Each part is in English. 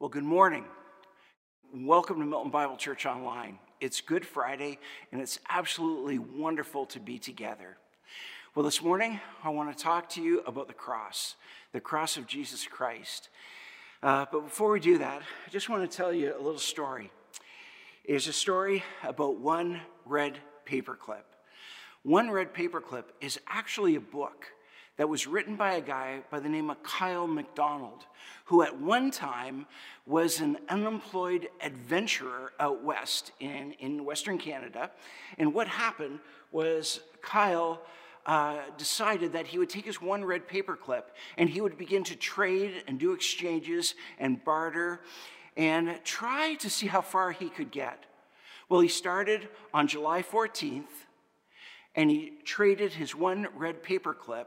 Well, good morning. Welcome to Milton Bible Church Online. It's Good Friday, and it's absolutely wonderful to be together. Well, this morning, I want to talk to you about the cross, the cross of Jesus Christ. Uh, but before we do that, I just want to tell you a little story. It's a story about one red paperclip. One red paperclip is actually a book that was written by a guy by the name of Kyle MacDonald, who at one time was an unemployed adventurer out west in, in Western Canada. And what happened was Kyle uh, decided that he would take his one red paperclip and he would begin to trade and do exchanges and barter and try to see how far he could get. Well, he started on July 14th and he traded his one red paperclip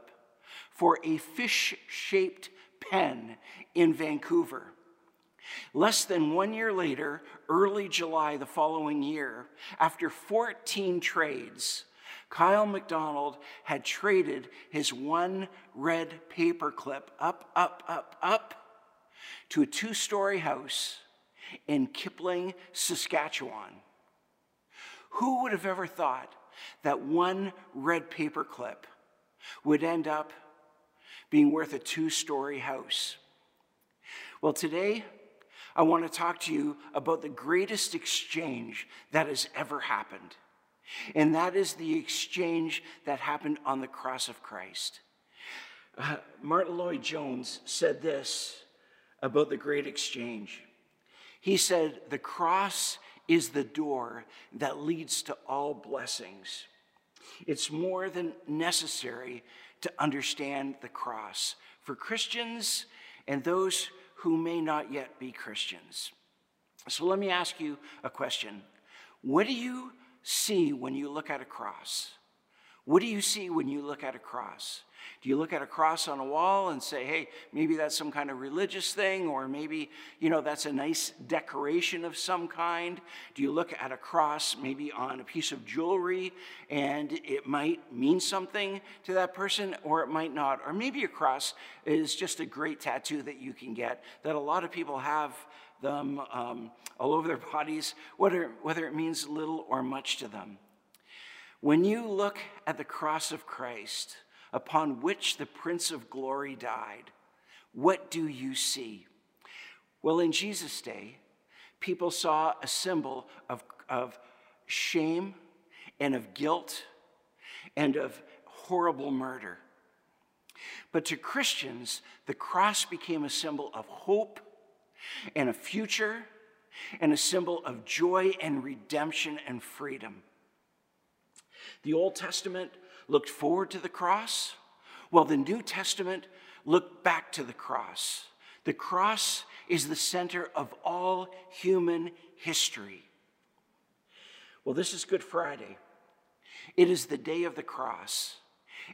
for a fish shaped pen in Vancouver. Less than one year later, early July the following year, after 14 trades, Kyle MacDonald had traded his one red paperclip up, up, up, up to a two story house in Kipling, Saskatchewan. Who would have ever thought that one red paperclip would end up being worth a two story house. Well, today, I want to talk to you about the greatest exchange that has ever happened. And that is the exchange that happened on the cross of Christ. Uh, Martyn Lloyd-Jones said this about the great exchange. He said, The cross is the door that leads to all blessings. It's more than necessary to understand the cross for Christians and those who may not yet be Christians. So let me ask you a question. What do you see when you look at a cross? What do you see when you look at a cross? Do you look at a cross on a wall and say, hey, maybe that's some kind of religious thing, or maybe, you know, that's a nice decoration of some kind? Do you look at a cross maybe on a piece of jewelry and it might mean something to that person, or it might not? Or maybe a cross is just a great tattoo that you can get that a lot of people have them um, all over their bodies, whether, whether it means little or much to them. When you look at the cross of Christ, upon which the Prince of Glory died, what do you see? Well, in Jesus' day, people saw a symbol of, of shame and of guilt and of horrible murder. But to Christians, the cross became a symbol of hope and a future and a symbol of joy and redemption and freedom. The Old Testament looked forward to the cross, while the New Testament looked back to the cross. The cross is the center of all human history. Well, this is Good Friday. It is the day of the cross.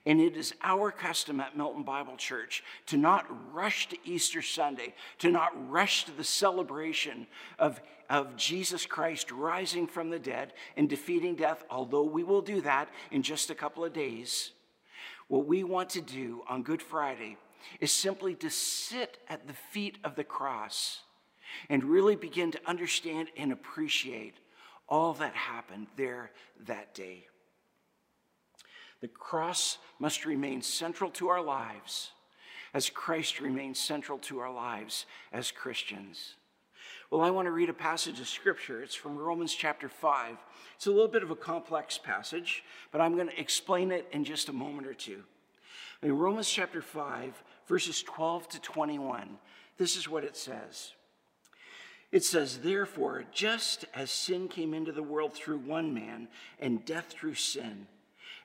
And it is our custom at Milton Bible Church to not rush to Easter Sunday, to not rush to the celebration of, of Jesus Christ rising from the dead and defeating death, although we will do that in just a couple of days. What we want to do on Good Friday is simply to sit at the feet of the cross and really begin to understand and appreciate all that happened there that day. The cross must remain central to our lives as Christ remains central to our lives as Christians. Well, I want to read a passage of scripture. It's from Romans chapter 5. It's a little bit of a complex passage, but I'm going to explain it in just a moment or two. In Romans chapter 5, verses 12 to 21, this is what it says. It says, Therefore, just as sin came into the world through one man, and death through sin,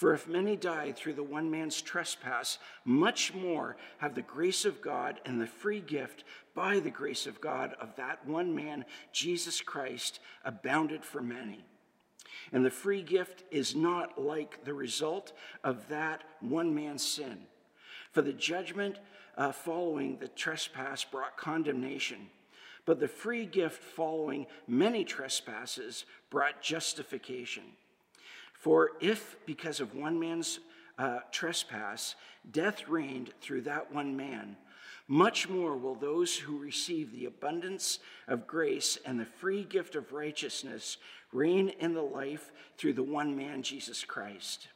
For if many died through the one man's trespass, much more have the grace of God and the free gift by the grace of God of that one man, Jesus Christ, abounded for many. And the free gift is not like the result of that one man's sin. For the judgment uh, following the trespass brought condemnation, but the free gift following many trespasses brought justification. For if, because of one man's uh, trespass, death reigned through that one man, much more will those who receive the abundance of grace and the free gift of righteousness reign in the life through the one man, Jesus Christ.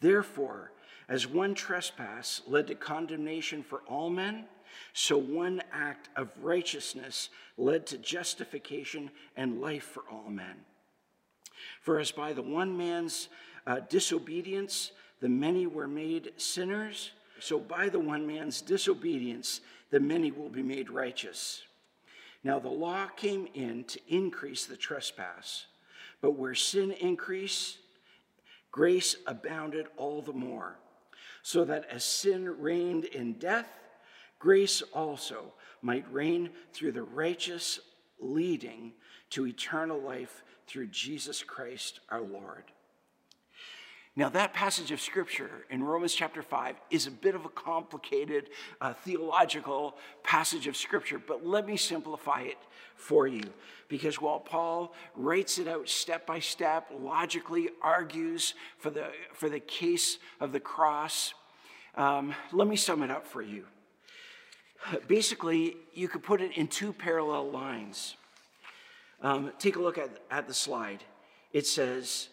Therefore, as one trespass led to condemnation for all men, so one act of righteousness led to justification and life for all men. For as by the one man's uh, disobedience the many were made sinners, so by the one man's disobedience the many will be made righteous. Now the law came in to increase the trespass, but where sin increased, grace abounded all the more, so that as sin reigned in death, grace also might reign through the righteous leading to eternal life through Jesus Christ our Lord. Now, that passage of scripture in Romans chapter 5 is a bit of a complicated uh, theological passage of scripture, but let me simplify it for you. Because while Paul writes it out step by step, logically argues for the, for the case of the cross, um, let me sum it up for you. Basically, you could put it in two parallel lines. Um, take a look at, at the slide. It says,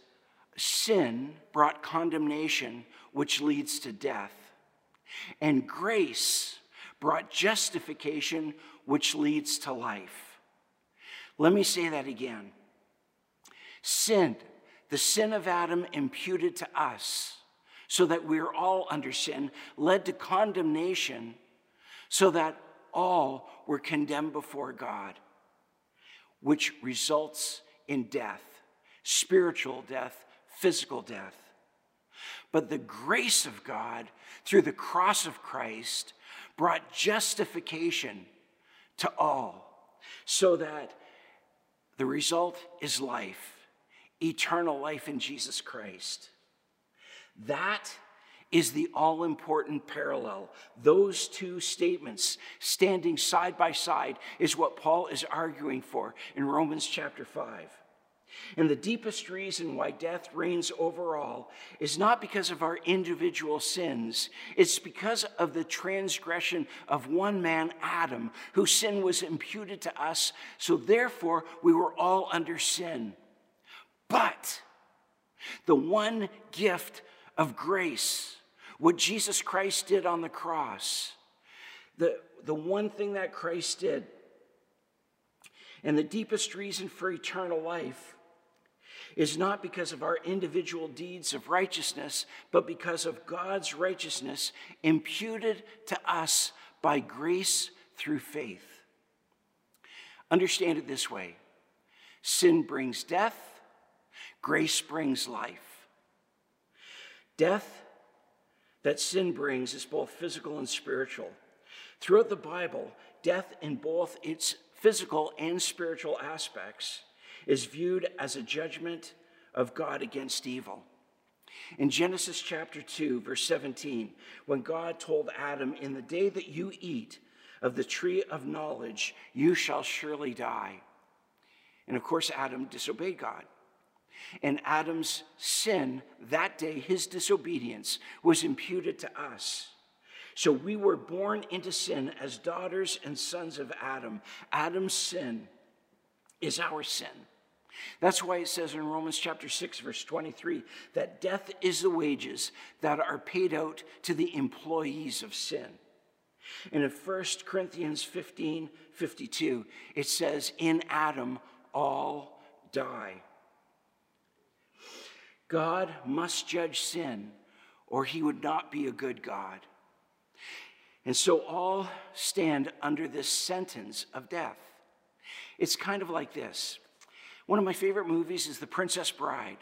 Sin brought condemnation, which leads to death, and grace brought justification, which leads to life. Let me say that again. Sin, the sin of Adam imputed to us, so that we're all under sin, led to condemnation, so that all were condemned before God which results in death spiritual death, physical death. But the grace of God through the cross of Christ brought justification to all, so that the result is life, eternal life in Jesus Christ. That is the all important parallel. Those two statements standing side by side is what Paul is arguing for in Romans chapter 5. And the deepest reason why death reigns over all is not because of our individual sins. It's because of the transgression of one man, Adam, whose sin was imputed to us. So therefore, we were all under sin. But the one gift of grace, what Jesus Christ did on the cross, the, the one thing that Christ did, and the deepest reason for eternal life is not because of our individual deeds of righteousness, but because of God's righteousness imputed to us by grace through faith. Understand it this way sin brings death, grace brings life. Death that sin brings is both physical and spiritual. Throughout the Bible, death in both its physical and spiritual aspects is viewed as a judgment of God against evil. In Genesis chapter 2, verse 17, when God told Adam, In the day that you eat of the tree of knowledge, you shall surely die. And of course, Adam disobeyed God. And Adam's sin that day, his disobedience, was imputed to us. So we were born into sin as daughters and sons of Adam. Adam's sin is our sin. That's why it says in Romans chapter 6, verse 23, that death is the wages that are paid out to the employees of sin. And in 1 Corinthians 15 52, it says, In Adam all die. God must judge sin, or he would not be a good God. And so all stand under this sentence of death. It's kind of like this. One of my favorite movies is The Princess Bride.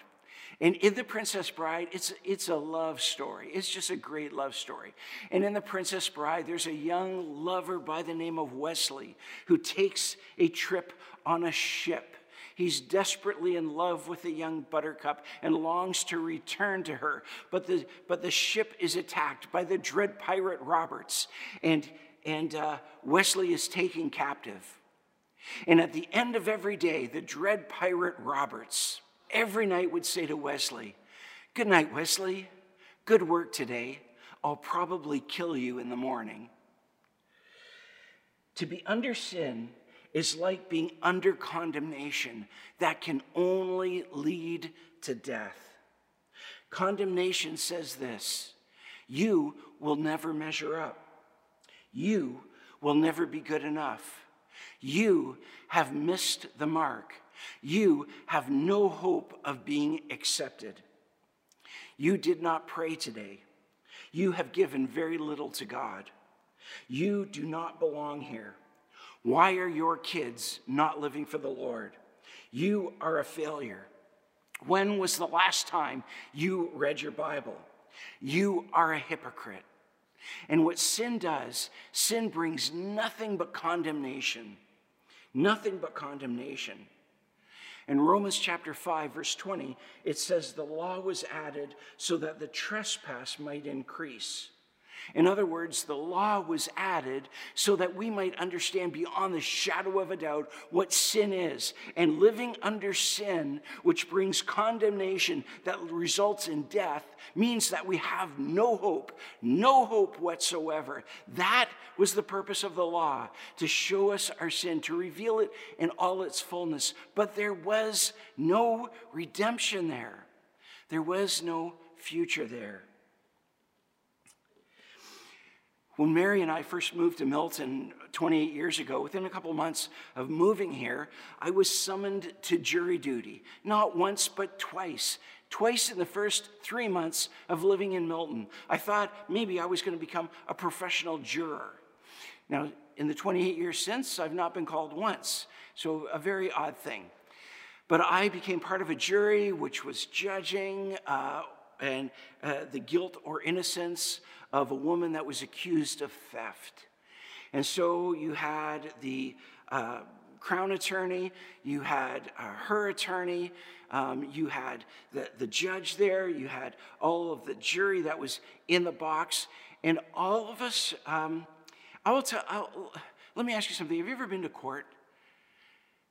And in The Princess Bride, it's, it's a love story. It's just a great love story. And in The Princess Bride, there's a young lover by the name of Westley who takes a trip on a ship. He's desperately in love with the young buttercup and longs to return to her. But the, but the ship is attacked by the dread pirate Roberts, and, and uh, Westley is taken captive. And at the end of every day, the dread pirate Roberts every night would say to Westley, Good night, Westley. Good work today. I'll probably kill you in the morning. To be under sin is like being under condemnation that can only lead to death. Condemnation says this you will never measure up, you will never be good enough. You have missed the mark. You have no hope of being accepted. You did not pray today. You have given very little to God. You do not belong here. Why are your kids not living for the Lord? You are a failure. When was the last time you read your Bible? You are a hypocrite. And what sin does, sin brings nothing but condemnation. Nothing but condemnation. In Romans chapter 5, verse 20, it says, The law was added so that the trespass might increase. In other words, the law was added so that we might understand beyond the shadow of a doubt what sin is. And living under sin, which brings condemnation that results in death, means that we have no hope, no hope whatsoever. That was the purpose of the law to show us our sin, to reveal it in all its fullness. But there was no redemption there, there was no future there. When Mary and I first moved to Milton 28 years ago, within a couple months of moving here, I was summoned to jury duty. Not once, but twice. Twice in the first three months of living in Milton. I thought maybe I was going to become a professional juror. Now, in the 28 years since, I've not been called once. So, a very odd thing. But I became part of a jury which was judging uh, and uh, the guilt or innocence of a woman that was accused of theft. And so you had the uh, crown attorney, you had uh, her attorney, um, you had the, the judge there, you had all of the jury that was in the box, and all of us. Um, I will tell. I'll, let me ask you something. Have you ever been to court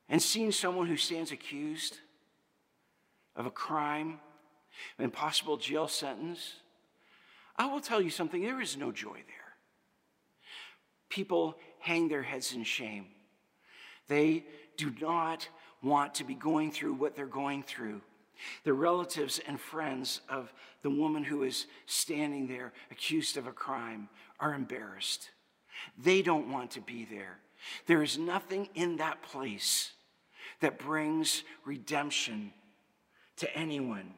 and seen someone who stands accused of a crime, an possible jail sentence? I will tell you something there is no joy there. People hang their heads in shame. They do not want to be going through what they're going through. The relatives and friends of the woman who is standing there accused of a crime are embarrassed. They don't want to be there. There is nothing in that place that brings redemption to anyone.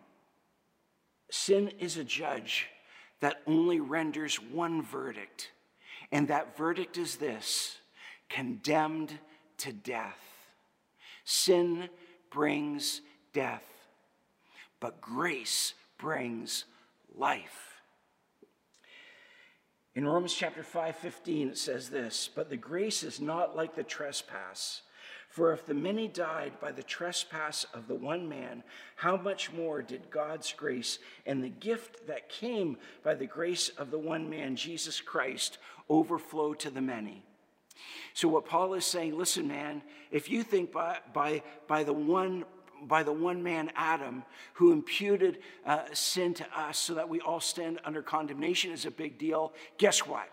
Sin is a judge that only renders one verdict, and that verdict is this condemned to death. Sin brings death, but grace brings life. In Romans chapter 5 15, it says this But the grace is not like the trespass. For if the many died by the trespass of the one man, how much more did God's grace and the gift that came by the grace of the one man, Jesus Christ, overflow to the many? So, what Paul is saying, listen, man, if you think by, by, by the one by the one man Adam who imputed uh, sin to us so that we all stand under condemnation is a big deal. Guess what?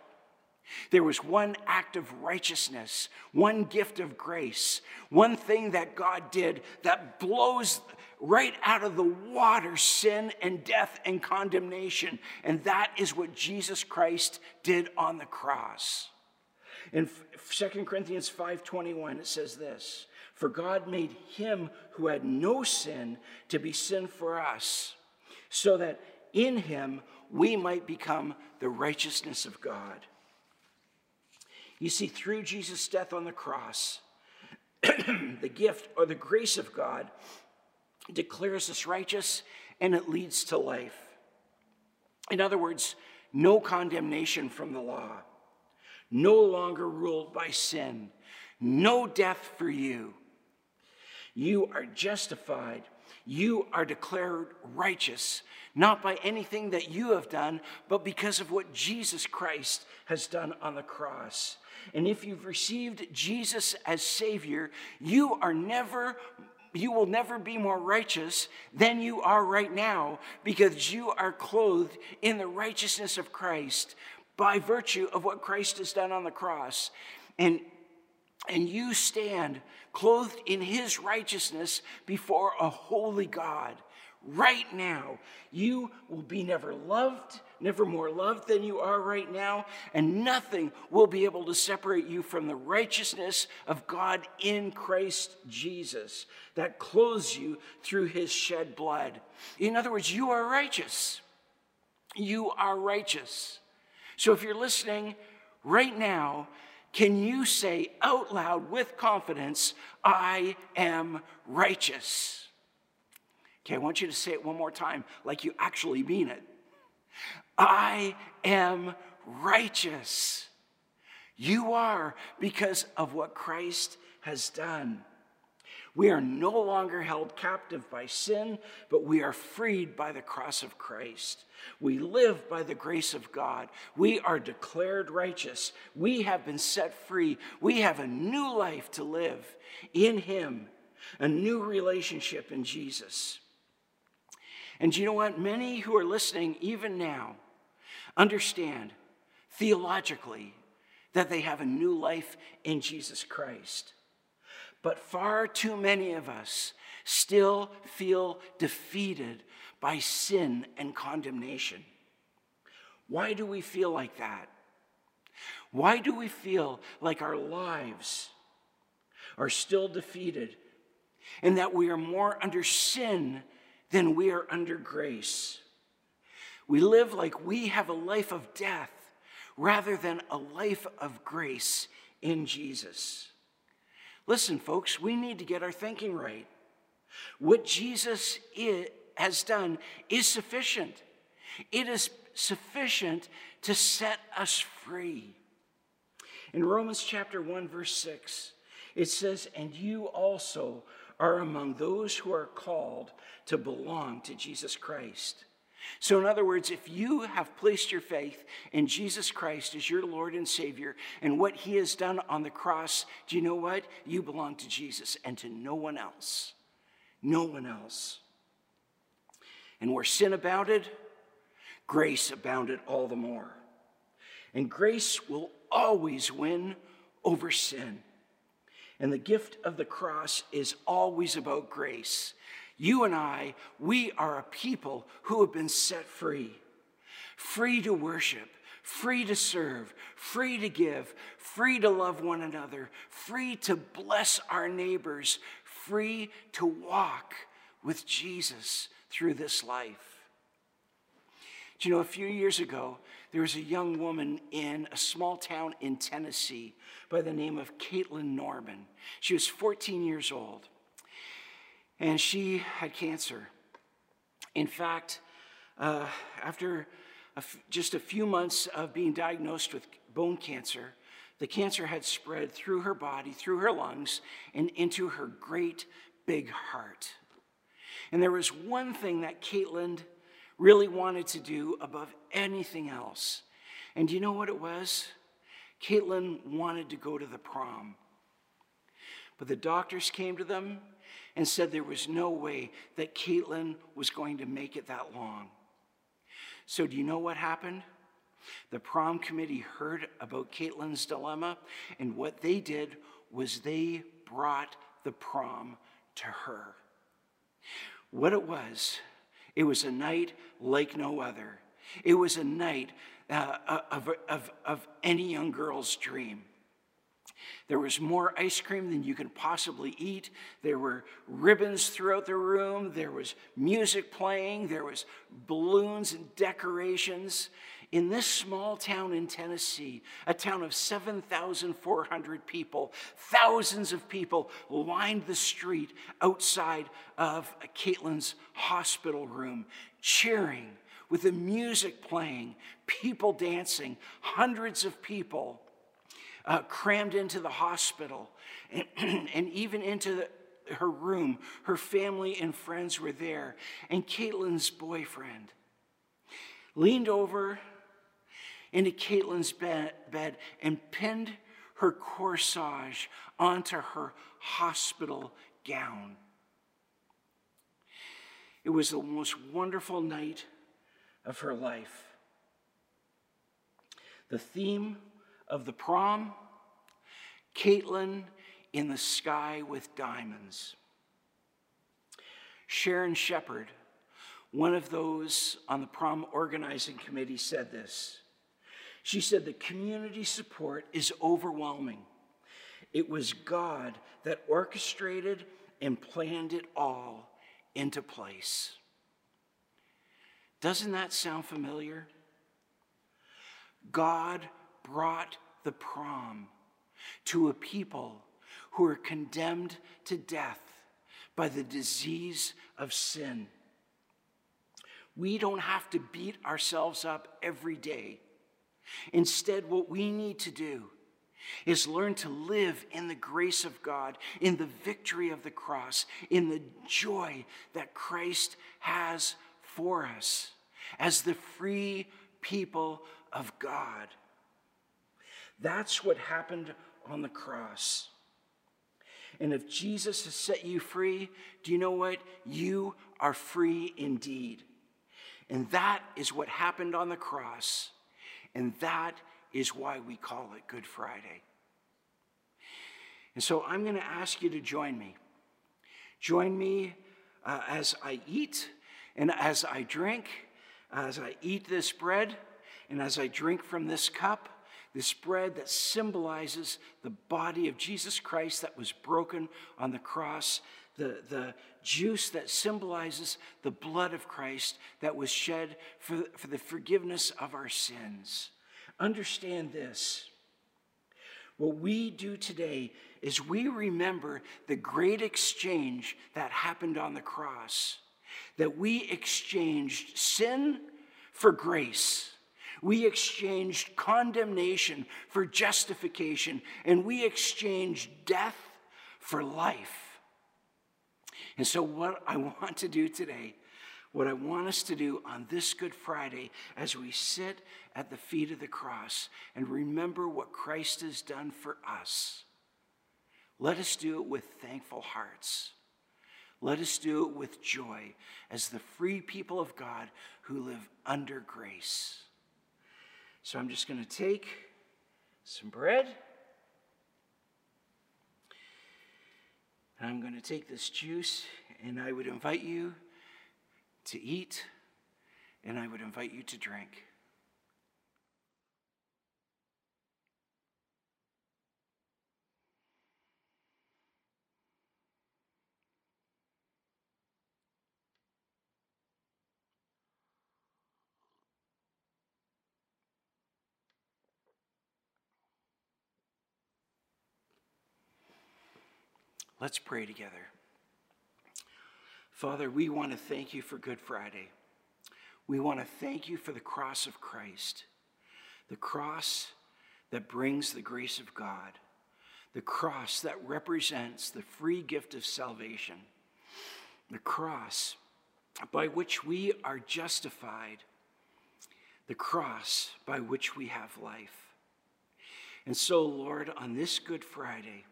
There was one act of righteousness, one gift of grace, one thing that God did that blows right out of the water sin and death and condemnation. And that is what Jesus Christ did on the cross. In 2 Corinthians 5:21 it says this, "For God made him who had no sin to be sin for us, so that in him we might become the righteousness of God." You see, through Jesus' death on the cross, the gift or the grace of God declares us righteous and it leads to life. In other words, no condemnation from the law, no longer ruled by sin, no death for you. You are justified. You are declared righteous, not by anything that you have done, but because of what Jesus Christ has done on the cross. And if you've received Jesus as Savior, you are never you will never be more righteous than you are right now because you are clothed in the righteousness of Christ by virtue of what Christ has done on the cross. And, and you stand clothed in his righteousness before a holy God right now. You will be never loved, never more loved than you are right now, and nothing will be able to separate you from the righteousness of God in Christ Jesus that clothes you through his shed blood. In other words, you are righteous. You are righteous. So if you're listening right now, can you say out loud with confidence, I am righteous? Okay, I want you to say it one more time like you actually mean it. I am righteous. You are because of what Christ has done. We are no longer held captive by sin, but we are freed by the cross of Christ. We live by the grace of God. We are declared righteous. We have been set free. We have a new life to live in Him, a new relationship in Jesus. And you know what? Many who are listening, even now, understand theologically that they have a new life in Jesus Christ. But far too many of us still feel defeated by sin and condemnation. Why do we feel like that? Why do we feel like our lives are still defeated and that we are more under sin then we are under grace. We live like we have a life of death rather than a life of grace in Jesus. Listen, folks, we need to get our thinking right. What Jesus has done is sufficient. It is sufficient to set us free. In Romans chapter 1, verse 6, it says, And you also are among those who are called to belong to Jesus Christ. So, in other words, if you have placed your faith in Jesus Christ as your Lord and Savior and what He has done on the cross, do you know what? You belong to Jesus and to no one else. No one else. And where sin abounded, grace abounded all the more. And grace will always win over sin. And the gift of the cross is always about grace. You and I, we are a people who have been set free, free to worship, free to serve, free to give, free to love one another, free to bless our neighbors, free to walk with Jesus through this life. Do you know, a few years ago, there was a young woman in a small town in Tennessee by the name of Caitlin Norman. She was 14 years old, and she had cancer. In fact, uh, after just a few months of being diagnosed with bone cancer, the cancer had spread through her body, through her lungs, and into her great big heart. And there was one thing that Caitlin really wanted to do above anything else. And do you know what it was? Caitlin wanted to go to the prom. But the doctors came to them and said there was no way that Caitlin was going to make it that long. So, do you know what happened? The prom committee heard about Caitlin's dilemma, and what they did was they brought the prom to her. What it was, it was a night like no other. It was a night uh, of, of, of any young girl's dream. There was more ice cream than you could possibly eat. There were ribbons throughout the room. There was music playing. There was balloons and decorations. In this small town in Tennessee, a town of 7,400 people, thousands of people lined the street outside of Caitlin's hospital room, cheering with the music playing, people dancing, hundreds of people uh, crammed into the hospital and, and even into the, her room. Her family and friends were there, and Caitlin's boyfriend leaned over into Caitlin's bed, bed and pinned her corsage onto her hospital gown. It was the most wonderful night of her life. The theme of the prom Caitlin in the sky with diamonds. Sharon Shepard, one of those on the prom organizing committee, said this. She said, The community support is overwhelming. It was God that orchestrated and planned it all into place. Doesn't that sound familiar? God brought the prom to a people who are condemned to death by the disease of sin. We don't have to beat ourselves up every day. Instead, what we need to do is learn to live in the grace of God, in the victory of the cross, in the joy that Christ has for us as the free people of God. That's what happened on the cross. And if Jesus has set you free, do you know what? You are free indeed. And that is what happened on the cross. And that is why we call it Good Friday. And so I'm going to ask you to join me. Join me uh, as I eat and as I drink, as I eat this bread and as I drink from this cup, this bread that symbolizes the body of Jesus Christ that was broken on the cross, the, the juice that symbolizes the blood of Christ that was shed for, for the forgiveness of our sins. Understand this. What we do today is we remember the great exchange that happened on the cross, that we exchanged sin for grace we exchanged condemnation for justification, and we exchanged death for life. And so, what I want to do today, what I want us to do on this Good Friday, as we sit at the feet of the cross and remember what Christ has done for us, let us do it with thankful hearts. Let us do it with joy as the free people of God who live under grace. So I'm just going to take some bread. And I'm going to take this juice, and I would invite you to eat, and I would invite you to drink. Let's pray together. Father, we want to thank you for Good Friday. We want to thank you for the cross of Christ, the cross that brings the grace of God, the cross that represents the free gift of salvation, the cross by which we are justified, the cross by which we have life. And so, Lord, on this Good Friday,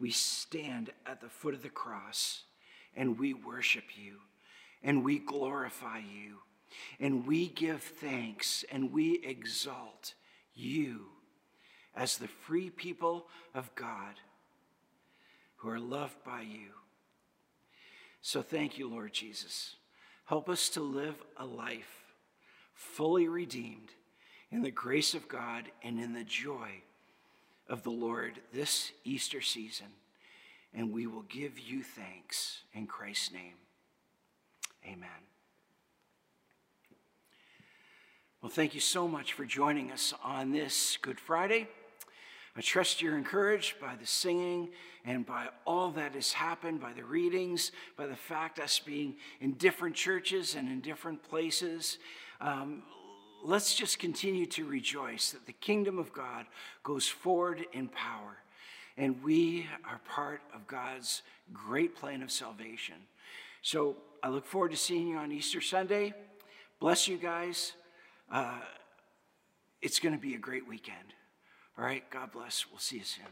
we stand at the foot of the cross and we worship you and we glorify you and we give thanks and we exalt you as the free people of God who are loved by you. So thank you, Lord Jesus. Help us to live a life fully redeemed in the grace of God and in the joy of the Lord this Easter season, and we will give you thanks in Christ's name. Amen. Well, thank you so much for joining us on this Good Friday. I trust you're encouraged by the singing and by all that has happened, by the readings, by the fact us being in different churches and in different places. Um, let's just continue to rejoice that the kingdom of God goes forward in power, and we are part of God's great plan of salvation. So I look forward to seeing you on Easter Sunday. Bless you guys. Uh, it's going to be a great weekend. All right, God bless. We'll see you soon.